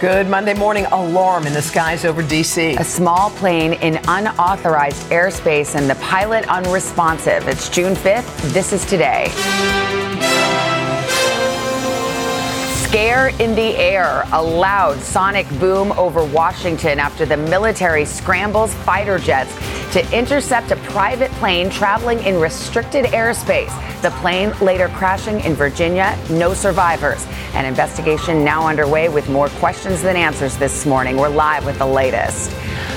Good Monday morning. Alarm in the skies over D.C. A small plane in unauthorized airspace and the pilot unresponsive. It's June 5th. This is today. Scare in the air, a loud sonic boom over Washington after the military scrambles fighter jets to intercept a private plane traveling in restricted airspace. The plane later crashing in Virginia, no survivors. An investigation now underway with more questions than answers this morning. We're live with the latest.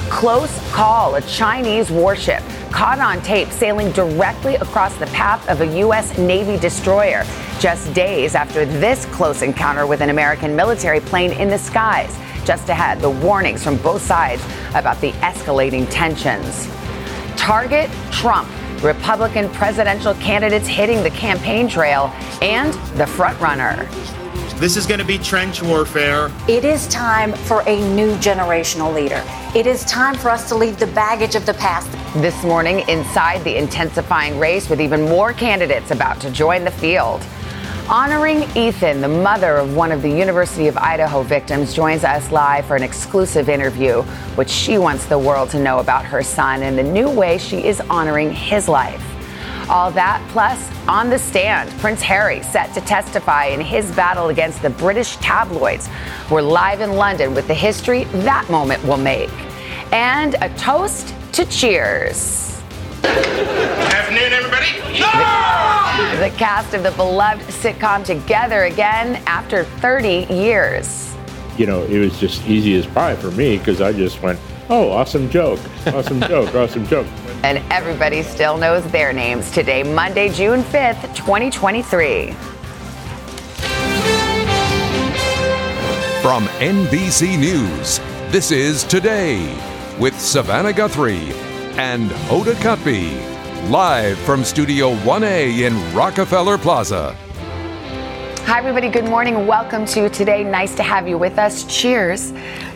Close call, a Chinese warship caught on tape sailing directly across the path of a U.S. Navy destroyer just days after this close encounter with an American military plane in the skies. Just ahead, the warnings from both sides about the escalating tensions. Target Trump. Republican presidential candidates hitting the campaign trail and the frontrunner. This is going to be trench warfare. It is time for a new generational leader. It is time for us to leave the baggage of the past. This morning, inside the intensifying race with even more candidates about to join the field. Honoring Ethan, the mother of one of the University of Idaho victims, joins us live for an exclusive interview, which she wants the world to know about her son and the new way she is honoring his life. All that plus on the stand, Prince Harry set to testify in his battle against the British tabloids. We're live in London with the history that moment will make. And a toast to cheers. Afternoon, everybody. The, the cast of the beloved sitcom together again after 30 years. You know, it was just easy as pie for me because I just went, oh, awesome joke, awesome joke, awesome joke. And everybody still knows their names today, Monday, June 5th, 2023. From NBC News, this is Today with Savannah Guthrie and Hoda Kotb, live from Studio 1A in Rockefeller Plaza. Hi, everybody. Good morning. Welcome to today. Nice to have you with us. Cheers.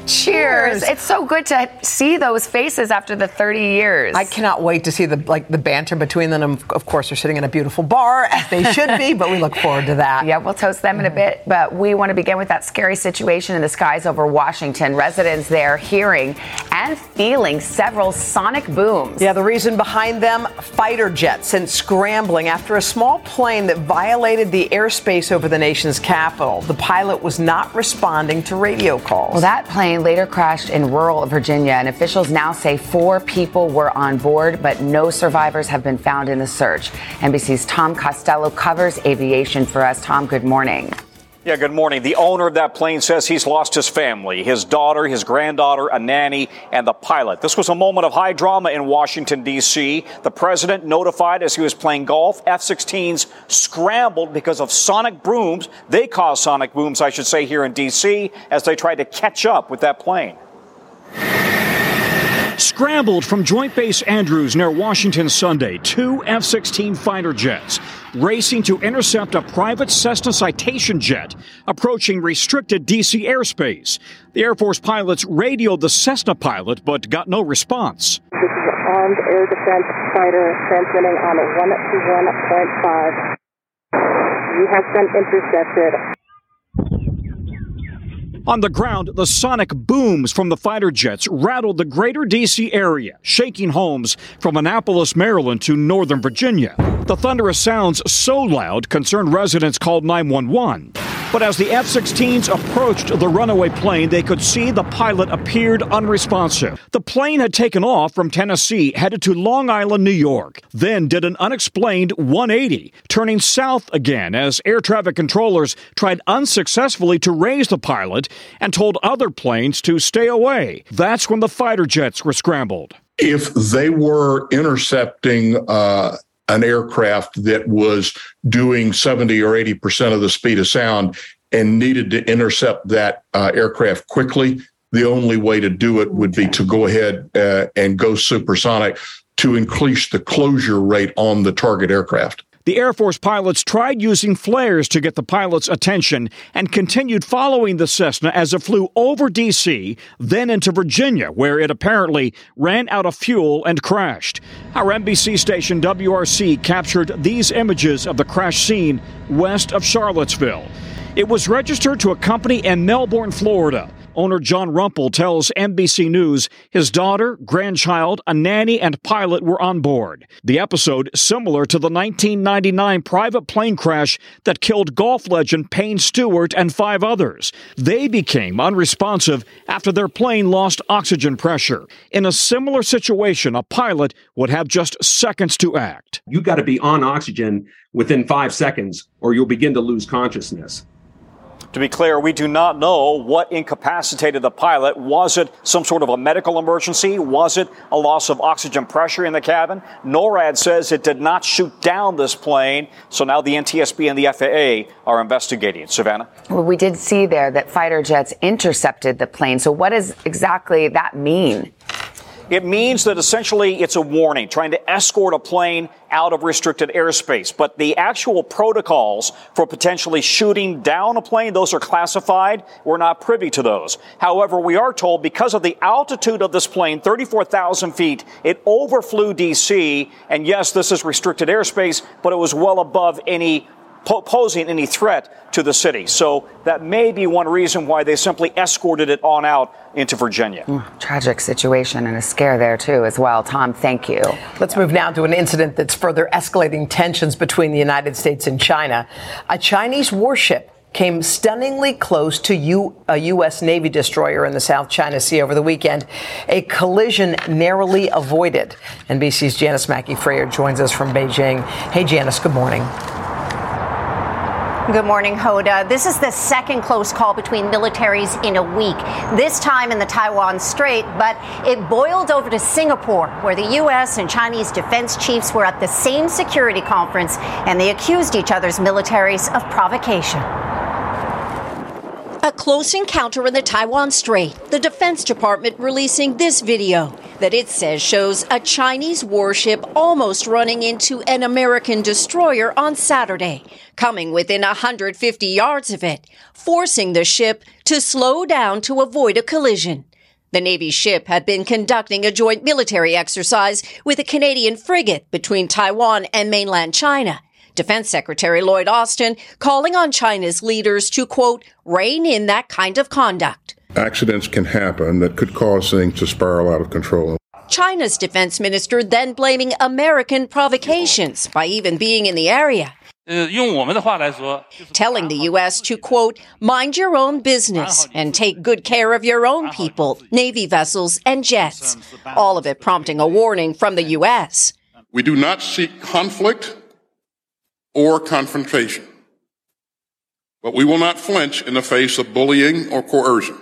Cheers. It's so good to see those faces after the 30 years. I cannot wait to see the like the banter between them. Of course, they're sitting in a beautiful bar as they should be, but we look forward to that. Yeah, we'll toast them in a bit, but we want to begin with that scary situation in the skies over Washington. Residents there hearing and feeling several sonic booms. Yeah, the reason behind them fighter jets sent scrambling after a small plane that violated the airspace over the nation's capital. The pilot was not responding to radio calls. Well, that plane later crashed in rural Virginia, and officials now say four people were on board, but no survivors have been found in the search. NBC's Tom Costello covers aviation for us. Tom, good morning. Yeah, good morning. The owner of that plane says he's lost his family, his daughter, his granddaughter, a nanny, and the pilot. This was a moment of high drama in Washington, D.C. The president notified as he was playing golf. F 16s scrambled because of sonic booms. They caused sonic booms, I should say, here in D.C. as they tried to catch up with that plane. Scrambled from Joint Base Andrews near Washington Sunday, two F 16 fighter jets racing to intercept a private Cessna Citation jet approaching restricted D.C. airspace. The Air Force pilots radioed the Cessna pilot but got no response. This is armed air defense fighter transmitting on 121.5. You have been intercepted. On the ground, the sonic booms from the fighter jets rattled the greater D.C. area, shaking homes from Annapolis, Maryland to Northern Virginia. The thunderous sounds so loud concerned residents called 911. But as the F 16s approached the runaway plane, they could see the pilot appeared unresponsive. The plane had taken off from Tennessee, headed to Long Island, New York, then did an unexplained 180, turning south again as air traffic controllers tried unsuccessfully to raise the pilot and told other planes to stay away. That's when the fighter jets were scrambled. If they were intercepting uh, an aircraft that was doing 70 or 80% of the speed of sound and needed to intercept that uh, aircraft quickly, the only way to do it would be to go ahead uh, and go supersonic to increase the closure rate on the target aircraft. The Air Force pilots tried using flares to get the pilot's attention and continued following the Cessna as it flew over D.C., then into Virginia, where it apparently ran out of fuel and crashed. Our NBC station WRC captured these images of the crash scene west of Charlottesville. It was registered to a company in Melbourne, Florida. Owner John Rumpel tells NBC News his daughter, grandchild, a nanny, and pilot were on board. The episode similar to the 1999 private plane crash that killed golf legend Payne Stewart and five others. They became unresponsive after their plane lost oxygen pressure. In a similar situation, a pilot would have just seconds to act. You got to be on oxygen within five seconds, or you'll begin to lose consciousness. To be clear, we do not know what incapacitated the pilot. Was it some sort of a medical emergency? Was it a loss of oxygen pressure in the cabin? NORAD says it did not shoot down this plane. So now the NTSB and the FAA are investigating. Savannah? Well, we did see there that fighter jets intercepted the plane. So what does exactly that mean? It means that essentially it's a warning, trying to escort a plane out of restricted airspace. But the actual protocols for potentially shooting down a plane, those are classified. We're not privy to those. However, we are told because of the altitude of this plane, 34,000 feet, it overflew DC. And yes, this is restricted airspace, but it was well above any posing any threat to the city. So that may be one reason why they simply escorted it on out into Virginia. Mm, tragic situation and a scare there too as well. Tom, thank you. Let's move now to an incident that's further escalating tensions between the United States and China. A Chinese warship came stunningly close to U- a U.S. Navy destroyer in the South China Sea over the weekend. A collision narrowly avoided. NBC's Janice Mackey Frayer joins us from Beijing. Hey, Janice, good morning. Good morning, Hoda. This is the second close call between militaries in a week, this time in the Taiwan Strait, but it boiled over to Singapore, where the U.S. and Chinese defense chiefs were at the same security conference and they accused each other's militaries of provocation. A close encounter in the Taiwan Strait. The Defense Department releasing this video that it says shows a Chinese warship almost running into an American destroyer on Saturday, coming within 150 yards of it, forcing the ship to slow down to avoid a collision. The Navy ship had been conducting a joint military exercise with a Canadian frigate between Taiwan and mainland China. Defense Secretary Lloyd Austin calling on China's leaders to, quote, rein in that kind of conduct. Accidents can happen that could cause things to spiral out of control. China's defense minister then blaming American provocations by even being in the area. Telling the U.S. to, quote, mind your own business and take good care of your own people, Navy vessels, and jets. All of it prompting a warning from the U.S. We do not seek conflict or confrontation. But we will not flinch in the face of bullying or coercion.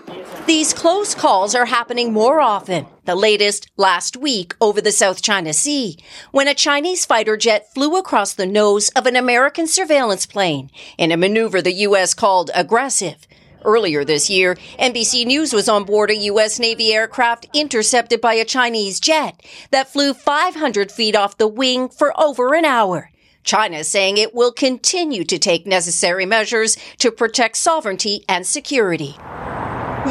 These close calls are happening more often. The latest last week over the South China Sea, when a Chinese fighter jet flew across the nose of an American surveillance plane in a maneuver the U.S. called aggressive. Earlier this year, NBC News was on board a U.S. Navy aircraft intercepted by a Chinese jet that flew 500 feet off the wing for over an hour. China saying it will continue to take necessary measures to protect sovereignty and security.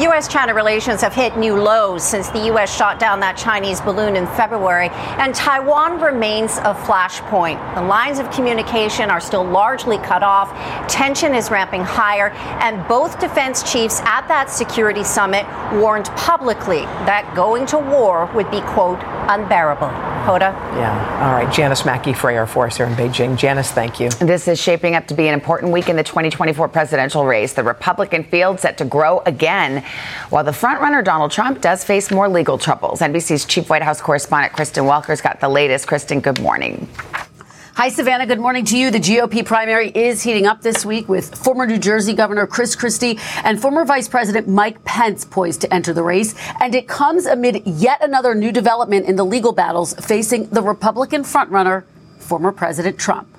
U.S. China relations have hit new lows since the U.S. shot down that Chinese balloon in February, and Taiwan remains a flashpoint. The lines of communication are still largely cut off, tension is ramping higher, and both defense chiefs at that security summit warned publicly that going to war would be, quote, unbearable. Hoda? Yeah. All right. Janice Mackey Frayer for us here in Beijing. Janice, thank you. This is shaping up to be an important week in the 2024 presidential race. The Republican field set to grow again, while the frontrunner Donald Trump does face more legal troubles. NBC's chief White House correspondent Kristen Welker's got the latest. Kristen, good morning. Hi, Savannah. Good morning to you. The GOP primary is heating up this week with former New Jersey Governor Chris Christie and former Vice President Mike Pence poised to enter the race. And it comes amid yet another new development in the legal battles facing the Republican frontrunner, former President Trump.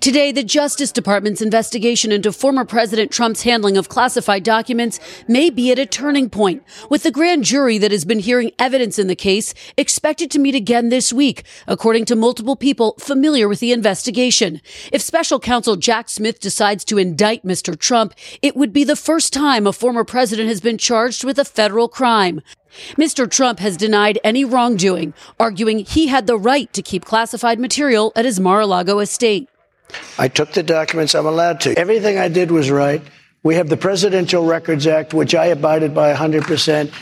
Today, the Justice Department's investigation into former President Trump's handling of classified documents may be at a turning point, with the grand jury that has been hearing evidence in the case expected to meet again this week, according to multiple people familiar with the investigation. If special counsel Jack Smith decides to indict Mr. Trump, it would be the first time a former president has been charged with a federal crime. Mr. Trump has denied any wrongdoing, arguing he had the right to keep classified material at his Mar-a-Lago estate. I took the documents I'm allowed to. Everything I did was right. We have the Presidential Records Act, which I abided by 100%.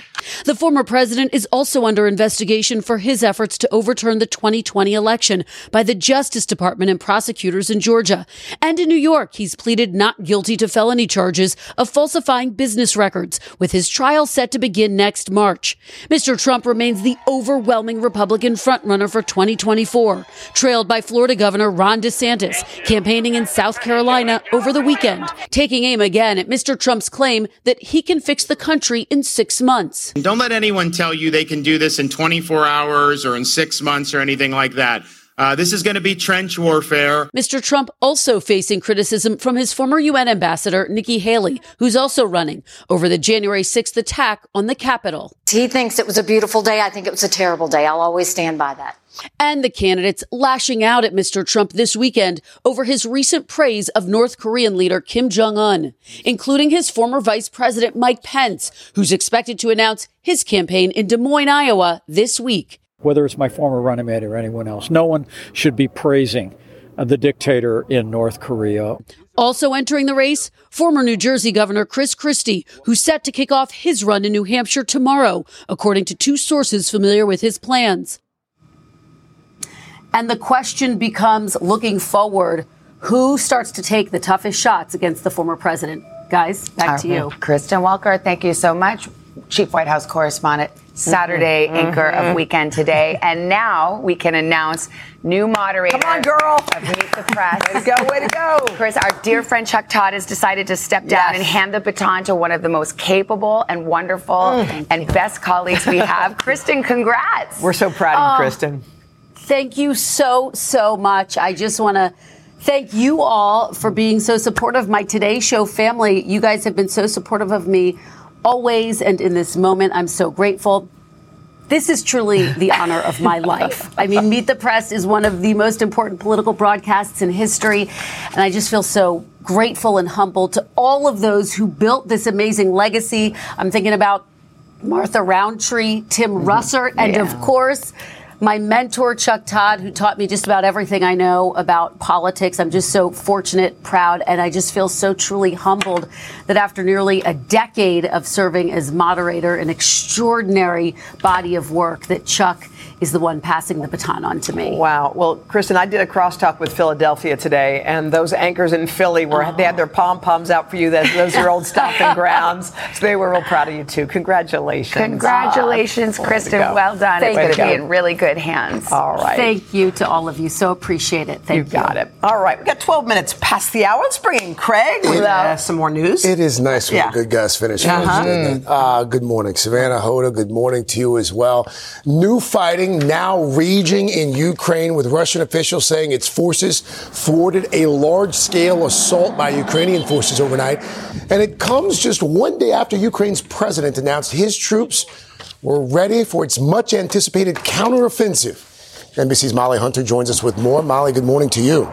The former president is also under investigation for his efforts to overturn the 2020 election by the Justice Department and prosecutors in Georgia. And in New York, he's pleaded not guilty to felony charges of falsifying business records, with his trial set to begin next March. Mr. Trump remains the overwhelming Republican frontrunner for 2024, trailed by Florida Governor Ron DeSantis, campaigning in South Carolina over the weekend, taking aim again at Mr. Trump's claim that he can fix the country in six months. Don't let anyone tell you they can do this in 24 hours or in six months or anything like that. Uh, this is going to be trench warfare. Mr. Trump also facing criticism from his former UN ambassador, Nikki Haley, who's also running over the January 6th attack on the Capitol. He thinks it was a beautiful day. I think it was a terrible day. I'll always stand by that. And the candidates lashing out at Mr. Trump this weekend over his recent praise of North Korean leader Kim Jong un, including his former vice president Mike Pence, who's expected to announce his campaign in Des Moines, Iowa this week whether it's my former running mate or anyone else. No one should be praising uh, the dictator in North Korea. Also entering the race, former New Jersey Governor Chris Christie, who's set to kick off his run in New Hampshire tomorrow, according to two sources familiar with his plans. And the question becomes looking forward, who starts to take the toughest shots against the former president? Guys, back to you. Kristen Welker, thank you so much. Chief White House correspondent. Saturday mm-hmm. anchor mm-hmm. of Weekend Today. And now we can announce new moderator. Come on, girl. Of Meet the Press. way to go, way to go. Chris, our dear friend Chuck Todd has decided to step down yes. and hand the baton to one of the most capable and wonderful mm, and you. best colleagues we have. Kristen, congrats. We're so proud of you, oh, Kristen. Thank you so, so much. I just want to thank you all for being so supportive. My Today Show family, you guys have been so supportive of me always and in this moment. I'm so grateful. This is truly the honor of my life. I mean, Meet the Press is one of the most important political broadcasts in history, and I just feel so grateful and humble to all of those who built this amazing legacy. I'm thinking about Martha Rountree, Tim mm-hmm. Russert, and yeah. of course, my mentor, Chuck Todd, who taught me just about everything I know about politics. I'm just so fortunate, proud, and I just feel so truly humbled that after nearly a decade of serving as moderator, an extraordinary body of work that Chuck is the one passing the baton on to me. Wow. Well, Kristen, I did a crosstalk with Philadelphia today, and those anchors in Philly were oh. they had their pom poms out for you. Those, those are old stomping grounds. So they were real proud of you too. Congratulations. Congratulations, oh, Kristen. Well done. Thank it's going to be in really good hands. All right. Thank you to all of you. So appreciate it. Thank you. You got it. All right. We got 12 minutes past the hour. Let's bring in Craig with uh, some more news. It is nice when yeah. the good guys finish. Uh-huh. Uh, good morning, Savannah Hoda. Good morning to you as well. New fighting fighting now raging in Ukraine with Russian officials saying its forces thwarted a large scale assault by Ukrainian forces overnight. And it comes just one day after Ukraine's president announced his troops were ready for its much anticipated counteroffensive. NBC's Molly Hunter joins us with more. Molly, good morning to you.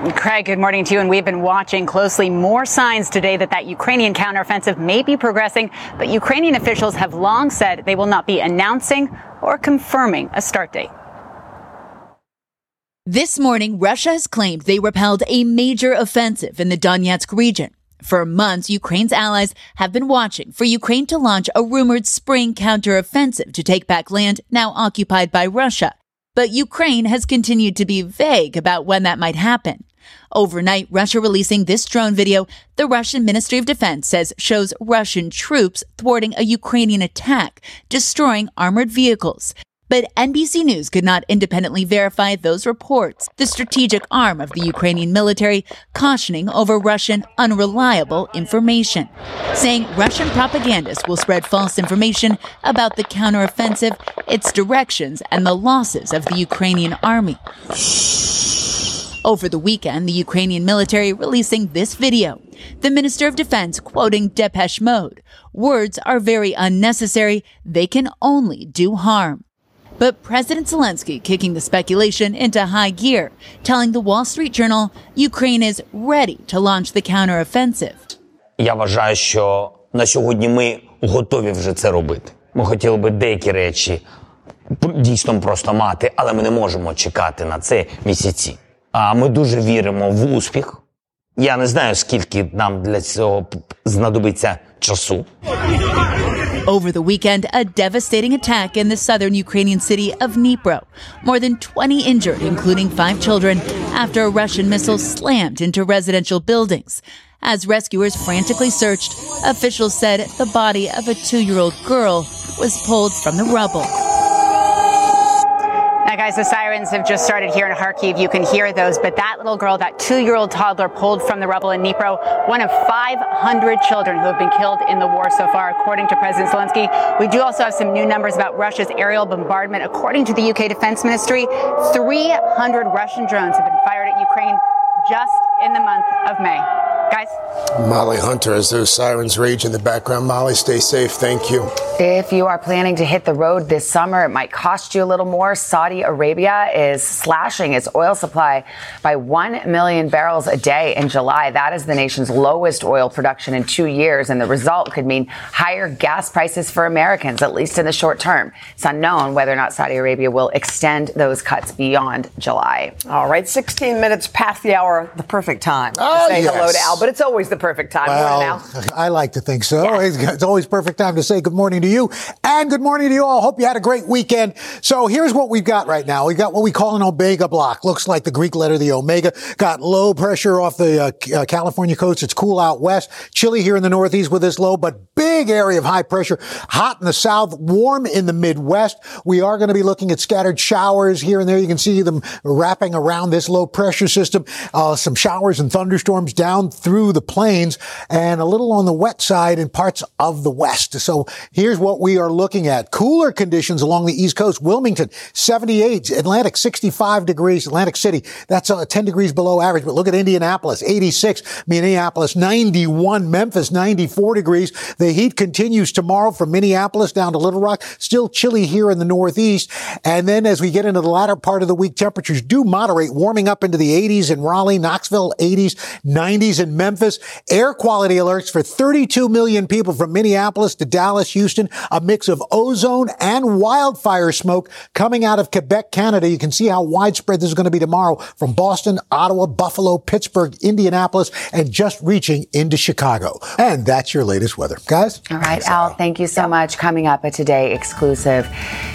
Craig, good morning to you. And we've been watching closely more signs today that that Ukrainian counteroffensive may be progressing. But Ukrainian officials have long said they will not be announcing or confirming a start date. This morning, Russia has claimed they repelled a major offensive in the Donetsk region. For months, Ukraine's allies have been watching for Ukraine to launch a rumored spring counteroffensive to take back land now occupied by Russia. But Ukraine has continued to be vague about when that might happen. Overnight, Russia releasing this drone video, the Russian Ministry of Defense says shows Russian troops thwarting a Ukrainian attack, destroying armored vehicles. But NBC News could not independently verify those reports, the strategic arm of the Ukrainian military cautioning over Russian unreliable information, saying Russian propagandists will spread false information about the counteroffensive, its directions, and the losses of the Ukrainian army. Over the weekend, the Ukrainian military releasing this video. The Minister of Defense quoting Depeche Mode. Words are very unnecessary. They can only do harm. But President Zelensky kicking the speculation into high gear, telling the Wall Street Journal Ukraine is ready to launch the counteroffensive. Я вважаю, що на сьогодні ми готові вже це робити. Ми хотіли би деякі речі дійсно просто мати, але ми не можемо чекати на це місяці. А ми дуже віримо в успіх Я не знаю, скільки нам для цього знадобиться часу. Over the weekend, a devastating attack in the southern Ukrainian city of Dnipro. More than 20 injured, including five children, after a Russian missile slammed into residential buildings. As rescuers frantically searched, officials said the body of a two year old girl was pulled from the rubble. Guys, the sirens have just started here in Kharkiv. You can hear those, but that little girl, that two-year-old toddler, pulled from the rubble in Dnipro, one of 500 children who have been killed in the war so far, according to President Zelensky. We do also have some new numbers about Russia's aerial bombardment. According to the UK Defense Ministry, 300 Russian drones have been fired at Ukraine just in the month of May. Guys? Molly Hunter, as those sirens rage in the background. Molly, stay safe. Thank you. If you are planning to hit the road this summer, it might cost you a little more. Saudi Arabia is slashing its oil supply by 1 million barrels a day in July. That is the nation's lowest oil production in two years, and the result could mean higher gas prices for Americans, at least in the short term. It's unknown whether or not Saudi Arabia will extend those cuts beyond July. All right, 16 minutes past the hour, the perfect time Oh, to say hello to Al, but it's always the perfect time. Well, I like to think so. It's always perfect time to say good morning to you and good morning to you all. Hope you had a great weekend. So here's what we've got right now. We've got what we call an omega block. Looks like the Greek letter, the omega. Got low pressure off the uh, uh, California coast. It's cool out west. Chilly here in the northeast with this low, but big area of high pressure. Hot in the south, warm in the midwest. We are going to be looking at scattered showers here and there. You can see them wrapping around this low pressure system. Uh, some showers and thunderstorms down through the plains and a little on the wet side in parts of the west. So here's what we are looking at. Cooler conditions along the east coast. Wilmington, 78. Atlantic, 65 degrees. Atlantic City, that's uh, 10 degrees below average. But look at Indianapolis, 86. Minneapolis, 91. Memphis, 94 degrees. The heat continues tomorrow from Minneapolis down to Little Rock. Still chilly here in the northeast. And then as we get into the latter part of the week, temperatures do moderate, warming up into the 80s in Raleigh, Knoxville, 80s, 90s in Memphis. Air quality alerts for 32 million people from Minneapolis to Dallas, Houston, a mix of ozone and wildfire smoke coming out of Quebec, Canada. You can see how widespread this is going to be tomorrow from Boston, Ottawa, Buffalo, Pittsburgh, Indianapolis, and just reaching into Chicago. And that's your latest weather. Guys? All right, Al, thank you so much. Coming up a Today exclusive.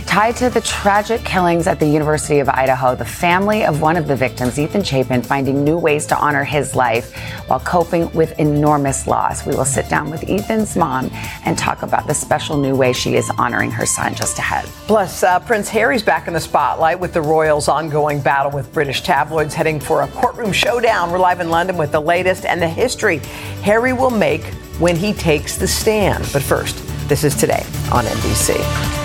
Tied to the tragic killings at the University of Idaho, the family of one of the victims, Ethan Chapin, finding new ways to honor his life while coping with enormous loss. We will sit down with Ethan's mom and talk about the special new way she is honoring her son just ahead. Plus, uh, Prince Harry's back in the spotlight with the royals' ongoing battle with British tabloids heading for a courtroom showdown. We're live in London with the latest and the history Harry will make when he takes the stand. But first, this is today on NBC.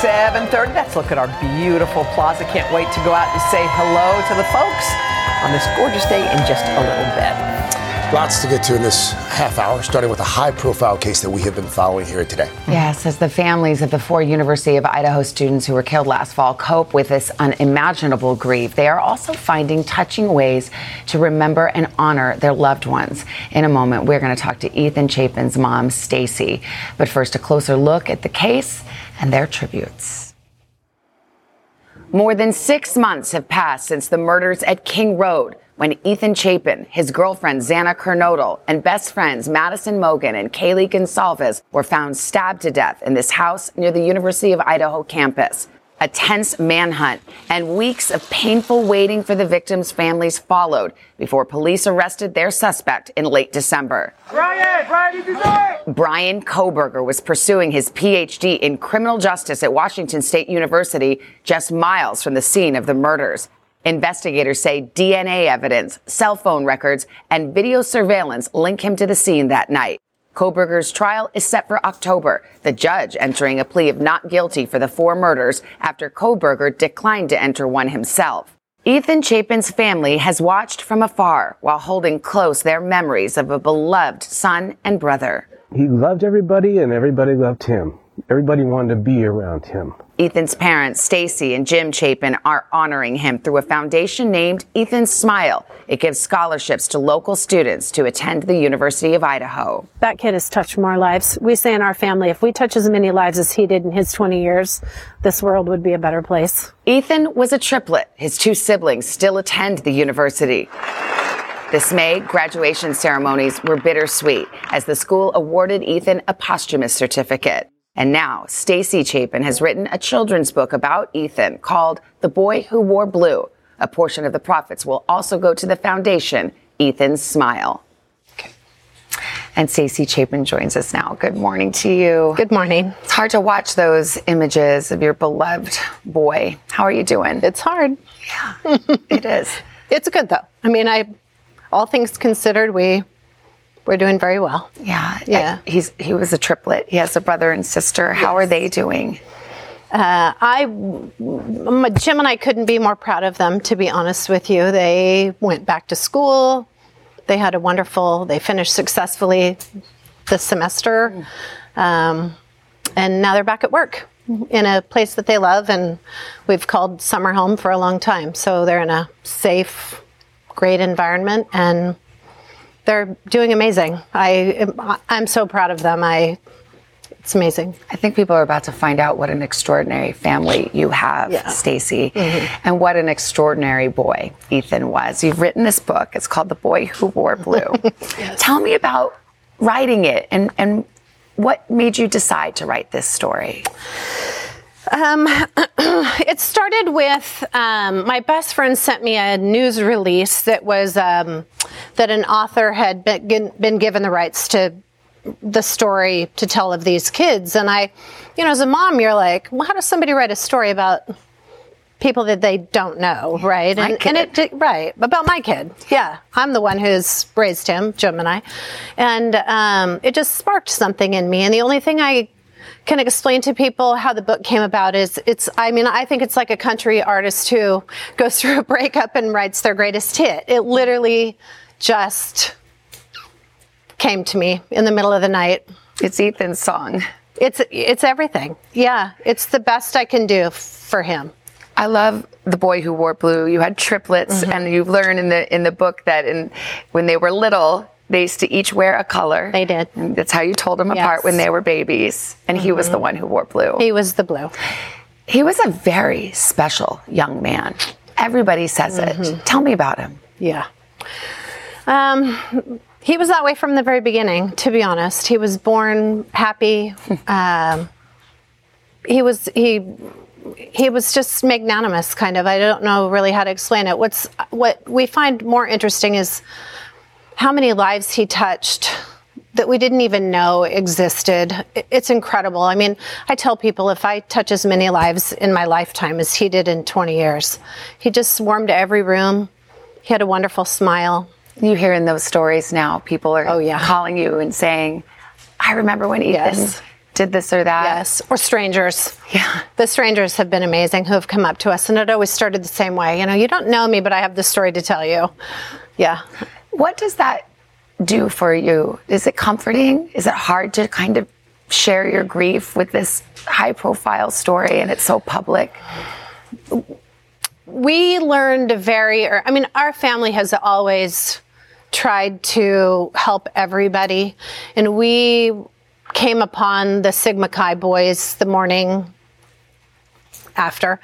7.30. Let's look at our beautiful plaza. Can't wait to go out and say hello to the folks on this gorgeous day in just a little bit. Lots to get to in this half hour, starting with a high profile case that we have been following here today. Yes, as the families of the four University of Idaho students who were killed last fall cope with this unimaginable grief, they are also finding touching ways to remember and honor their loved ones. In a moment, we're going to talk to Ethan Chapin's mom, Stacy. But first, a closer look at the case and their tributes. More than six months have passed since the murders at King Road. when Ethan Chapin, his girlfriend Xana Kernodle, and best friends Madison Mogan and Kaylee Goncalves were found stabbed to death in this house near the University of Idaho campus. A tense manhunt and weeks of painful waiting for the victims' families followed before police arrested their suspect in late December. Brian, Brian, Brian Kohberger was pursuing his PhD in criminal justice at Washington State University, just miles from the scene of the murders. Investigators say DNA evidence, cell phone records, and video surveillance link him to the scene that night. Kohberger's trial is set for October, the judge entering a plea of not guilty for the four murders after Kohberger declined to enter one himself. Ethan Chapin's family has watched from afar while holding close their memories of a beloved son and brother. He loved everybody and everybody loved him. Everybody wanted to be around him. Ethan's parents, Stacy and Jim Chapin, are honoring him through a foundation named Ethan Smile. It gives scholarships to local students to attend the University of Idaho. That kid has touched more lives. We say in our family, if we touch as many lives as he did in his 20 years, this world would be a better place. Ethan was a triplet. His two siblings still attend the university. This May, graduation ceremonies were bittersweet as the school awarded Ethan a posthumous certificate. And now, Stacy Chapin has written a children's book about Ethan called The Boy Who Wore Blue. A portion of the profits will also go to the foundation, Ethan's Smile. And Stacy Chapin joins us now. Good morning to you. Good morning. It's hard to watch those images of your beloved boy. How are you doing? It's hard. Yeah, it is. It's good though. I mean, I, all things considered, we we're doing very well. Yeah. Yeah. I, he's he was a triplet. He has a brother and sister. How are they doing? Uh, I, Jim and I couldn't be more proud of them, to be honest with you. They went back to school. They had a wonderful, they finished successfully this semester. Um, and now they're back at work in a place that they love. And we've called summer home for a long time. So they're in a safe, great environment and they're doing amazing. I, I'm so proud of them. I, it's amazing. I think people are about to find out what an extraordinary family you have, Yeah. Stacy, Mhm. and what an extraordinary boy Ethan was. You've written this book. It's called The Boy Who Wore Blue. Tell me about writing it and, and what made you decide to write this story? Um, it started with um, my best friend sent me a news release that was um, that an author had been, been given the rights to the story to tell of these kids, and I, you know, as a mom, you're like, well, how does somebody write a story about people that they don't know, right? My and, and it right about my kid. Yeah, I'm the one who's raised him, Jim and I, and um, it just sparked something in me. And the only thing I can explain to people how the book came about is it's I mean I think it's like a country artist who goes through a breakup and writes their greatest hit. It literally just came to me in the middle of the night. It's Ethan's song. It's it's everything. Yeah, it's the best I can do for him. I love the boy who wore blue. You had triplets, Mm-hmm. and you learn in the in the book that in when they were little, they used to each wear a color. They did. And that's how you told them apart Yes. Mm-hmm. when they were babies. And he was the one who wore blue. He was the blue. He was a very special young man. Everybody says Mm-hmm. it. Tell me about him. Yeah. Um, he was that way from the very beginning, to be honest. He was born happy. um, he was he he was just magnanimous, kind of. I don't know really how to explain it. What's what we find more interesting is how many lives he touched that we didn't even know existed. It's incredible. I mean, I tell people if I touch as many lives in my lifetime as he did in 20 years, he just swarmed every room. He had a wonderful smile. You hear in those stories now, people are Oh, yeah. calling you and saying, I remember when Ethan Yes. did this or that. Yes, or strangers. Yeah. The strangers have been amazing who have come up to us, and it always started the same way. You know, you don't know me, but I have this story to tell you. Yeah. What does that do for you? Is it comforting? Is it hard to kind of share your grief with this high profile story and it's so public? we learned a very, I mean our family has always tried to help everybody and we came upon the sigma chi boys the morning after.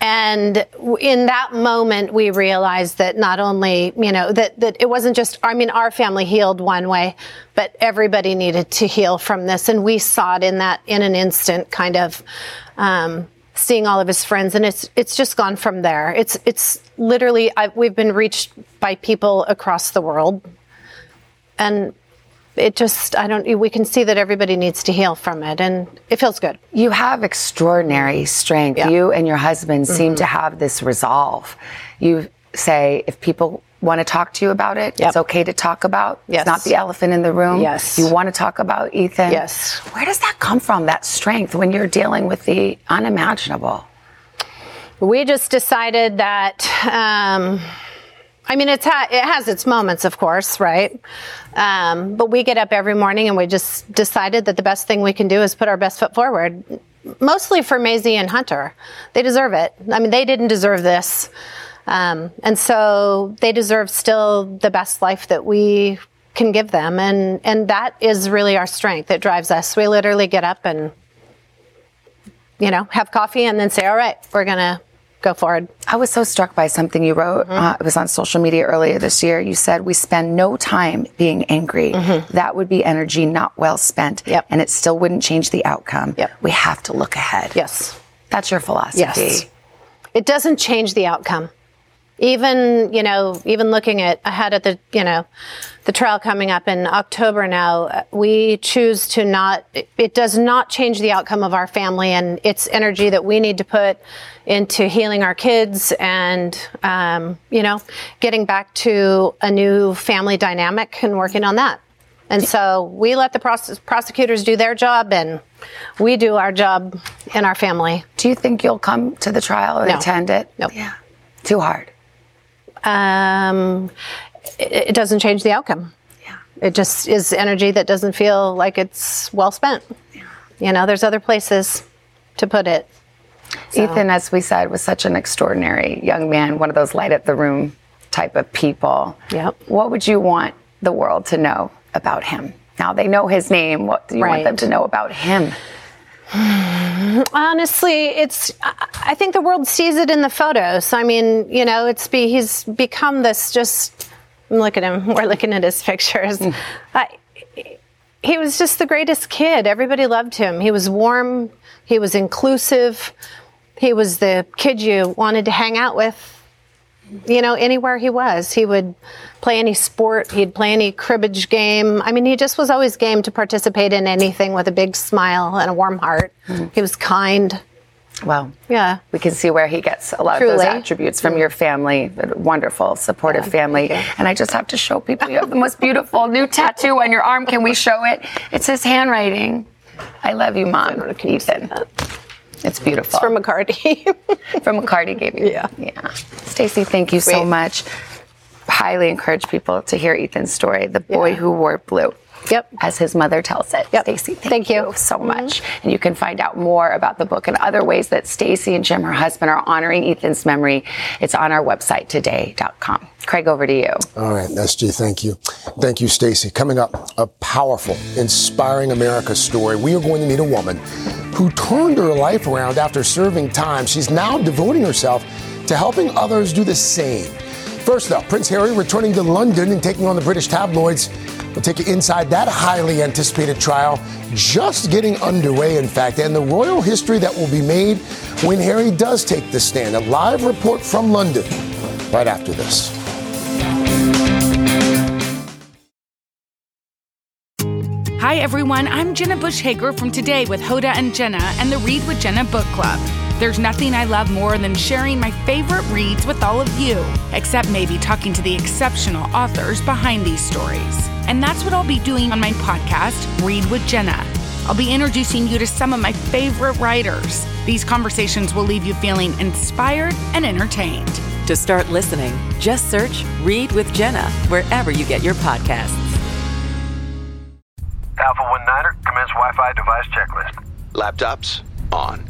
And in that moment, we realized that not only, you know, that, that it wasn't just, I mean, our family healed one way, but everybody needed to heal from this. And we saw it in that, in an instant, kind of, um, seeing all of his friends and it's it's just gone from there it's it's literally I, we've been reached by people across the world and it just i don't we can see that everybody needs to heal from it and it feels good. You have extraordinary strength. Yeah. you and your husband mm-hmm. seem to have this resolve. You say if people want to talk to you about it yep. it's okay to talk about. Yes. it's not the elephant in the room. Yes. You want to talk about ethan. Yes. Where does that come from that strength when you're dealing with the unimaginable? We just decided that um, I mean, it's ha- it has its moments, of course, right? Um, but we get up every morning and we just decided that the best thing we can do is put our best foot forward. Mostly for Maisie and Hunter, they deserve it. I mean, they didn't deserve this, um, and so they deserve still the best life that we can give them, and and that is really our strength. That drives us. We literally get up and you know have coffee and then say, "All right, we're gonna." Go forward. I was so struck by something you wrote. Mm-hmm. Uh, it was on social media earlier this year. You said, We spend no time being angry. Mm-hmm. That would be energy not well spent. Yep. And it still wouldn't change the outcome. Yep. We have to look ahead. Yes. That's your philosophy. Yes. It doesn't change the outcome even you know even looking at ahead at the you know the trial coming up in October now we choose to not it does not change the outcome of our family and it's energy that we need to put into healing our kids and um, you know getting back to a new family dynamic and working on that and so we let the prosecutors do their job and we do our job in our family. Do you think you'll come to the trial or no. attend it? No. Yeah. Too hard um, it, it, doesn't change the outcome. Yeah. It just is energy that doesn't feel like it's well spent. Yeah. You know, there's other places to put it. So. Ethan, as we said, was such an extraordinary young man, one of those light up the room type of people. Yep. What would you want the world to know about him? Now they know his name. What do you right. want them to know about him? Honestly, it's. I think the world sees it in the photos. I mean, you know, it's be he's become this. Just look at him. We're looking at his pictures. Mm. he was just the greatest kid. Everybody loved him. He was warm. He was inclusive. He was the kid you wanted to hang out with you know, anywhere he was. He would play any sport, he'd play any cribbage game. I mean, he just was always game to participate in anything with a big smile and a warm heart. Mm-hmm. He was kind. Well, yeah. We can see where he gets a lot Truly. of those attributes from your family, a wonderful, supportive yeah, family. And I just have to show people you have the most beautiful new tattoo on your arm. Can we show it? It's his handwriting. I love you, Mom. Ethan. It's beautiful. It's from McCarty. from McCarty gave you. Yeah. Yeah. Stacy, thank you so much. Highly encourage people to hear Ethan's story, The Boy yeah. Who Wore Blue. Yep. As his mother tells it. Yep. Stacy, thank, thank you. you. so much. Mm-hmm. And you can find out more about the book and other ways that Stacy and Jim, her husband, are honoring Ethan's memory. It's on our website today.com. Craig, over to you. All right, SG, thank you. Thank you, Stacy. Coming up, a powerful, inspiring America story. We are going to meet a woman who turned her life around after serving time. She's now devoting herself to helping others do the same. First up, Prince Harry returning to London and taking on the British tabloids. We'll take you inside that highly anticipated trial, just getting underway, in fact, and the royal history that will be made when Harry does take the stand. A live report from London right after this. Hi, everyone. I'm Jenna Bush Hager from Today with Hoda and Jenna and the Read with Jenna book club. There's nothing I love more than sharing my favorite reads with all of you, except maybe talking to the exceptional authors behind these stories. And that's what I'll be doing on my podcast, Read with Jenna. I'll be introducing you to some of my favorite writers. These conversations will leave you feeling inspired and entertained. To start listening, just search Read with Jenna wherever you get your podcasts. Alpha 1 Niner, commence Wi Fi device checklist. Laptops on.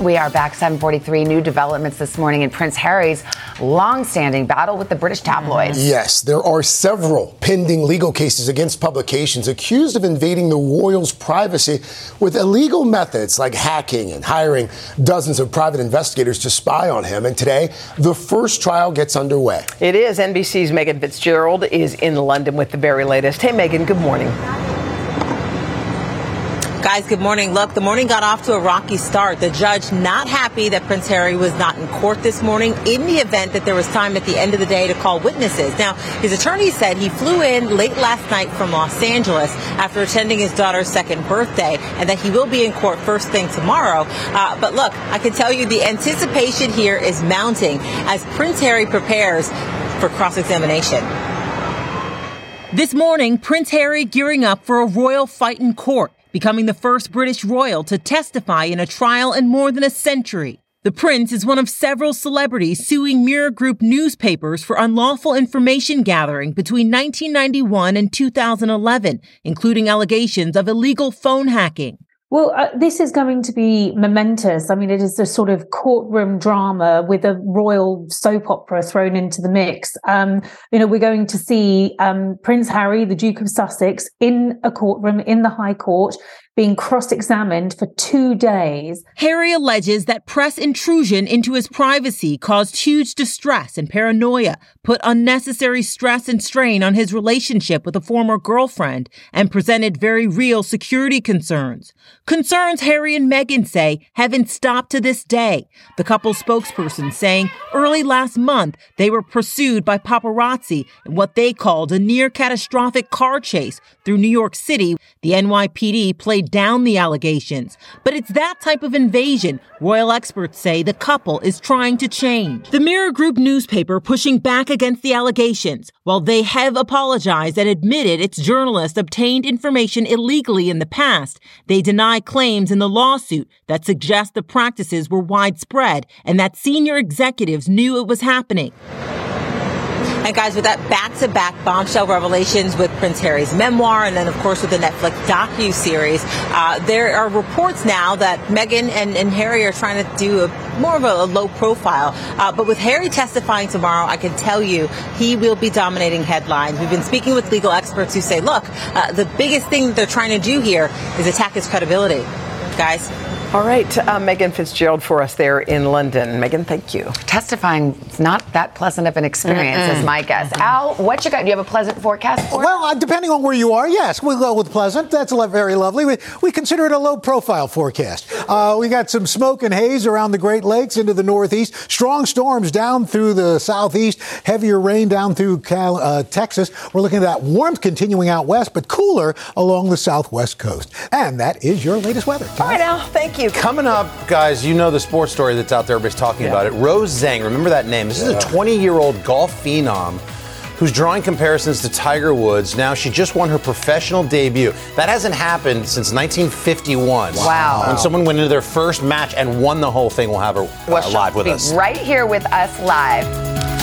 We are back 743 new developments this morning in Prince Harry's long-standing battle with the British tabloids. Mm. Yes, there are several pending legal cases against publications accused of invading the royals' privacy with illegal methods like hacking and hiring dozens of private investigators to spy on him. And today, the first trial gets underway. It is. NBC's Megan Fitzgerald is in London with the very latest. Hey, Megan, good morning. Guys, good morning. Look, the morning got off to a rocky start. The judge not happy that Prince Harry was not in court this morning in the event that there was time at the end of the day to call witnesses. Now, his attorney said he flew in late last night from Los Angeles after attending his daughter's second birthday and that he will be in court first thing tomorrow. Uh, but look, I can tell you the anticipation here is mounting as Prince Harry prepares for cross-examination. This morning, Prince Harry gearing up for a royal fight in court becoming the first British royal to testify in a trial in more than a century. The prince is one of several celebrities suing Mirror Group newspapers for unlawful information gathering between 1991 and 2011, including allegations of illegal phone hacking. Well, uh, this is going to be momentous. I mean, it is a sort of courtroom drama with a royal soap opera thrown into the mix. Um, you know, we're going to see um, Prince Harry, the Duke of Sussex, in a courtroom in the High Court being cross examined for two days. Harry alleges that press intrusion into his privacy caused huge distress and paranoia, put unnecessary stress and strain on his relationship with a former girlfriend, and presented very real security concerns. Concerns Harry and Meghan say haven't stopped to this day. The couple's spokesperson saying early last month they were pursued by paparazzi in what they called a near catastrophic car chase through New York City. The NYPD played down the allegations. But it's that type of invasion royal experts say the couple is trying to change. The Mirror Group newspaper pushing back against the allegations. While they have apologized and admitted its journalists obtained information illegally in the past, they deny claims in the lawsuit that suggest the practices were widespread and that senior executives knew it was happening. And guys, with that back-to-back bombshell revelations with Prince Harry's memoir, and then of course with the Netflix docu series, uh, there are reports now that Meghan and, and, Harry are trying to do a, more of a, a low profile. Uh, but with Harry testifying tomorrow, I can tell you he will be dominating headlines. We've been speaking with legal experts who say, look, uh, the biggest thing that they're trying to do here is attack his credibility. Guys. All right, uh, Meagan Fitzgerald for us there in London. Meagan, thank you. Testifying is not that pleasant of an experience, mm is my guess. mm Al, what you got? Do you have a pleasant forecast for? Well, uh, depending on where you are, yes, we'll go with pleasant. That's very lovely. We, we consider it a low profile forecast. Uh, we got some smoke and haze around the Great Lakes into the northeast, strong storms down through the southeast, heavier rain down through Cal, uh, Texas. We're looking at that warmth continuing out west, but cooler along the southwest coast. And that is your latest weather. All right, Al, thank you. Coming up, guys, you know the sports story that's out there. Everybody's talking yeah. about it. Rose Zhang, remember that name? This yeah. is a 20 year old golf phenom who's drawing comparisons to Tiger Woods. Now, she just won her professional debut. That hasn't happened since 1951. Wow. When someone went into their first match and won the whole thing, we'll have her uh, live with us. Right here with us live.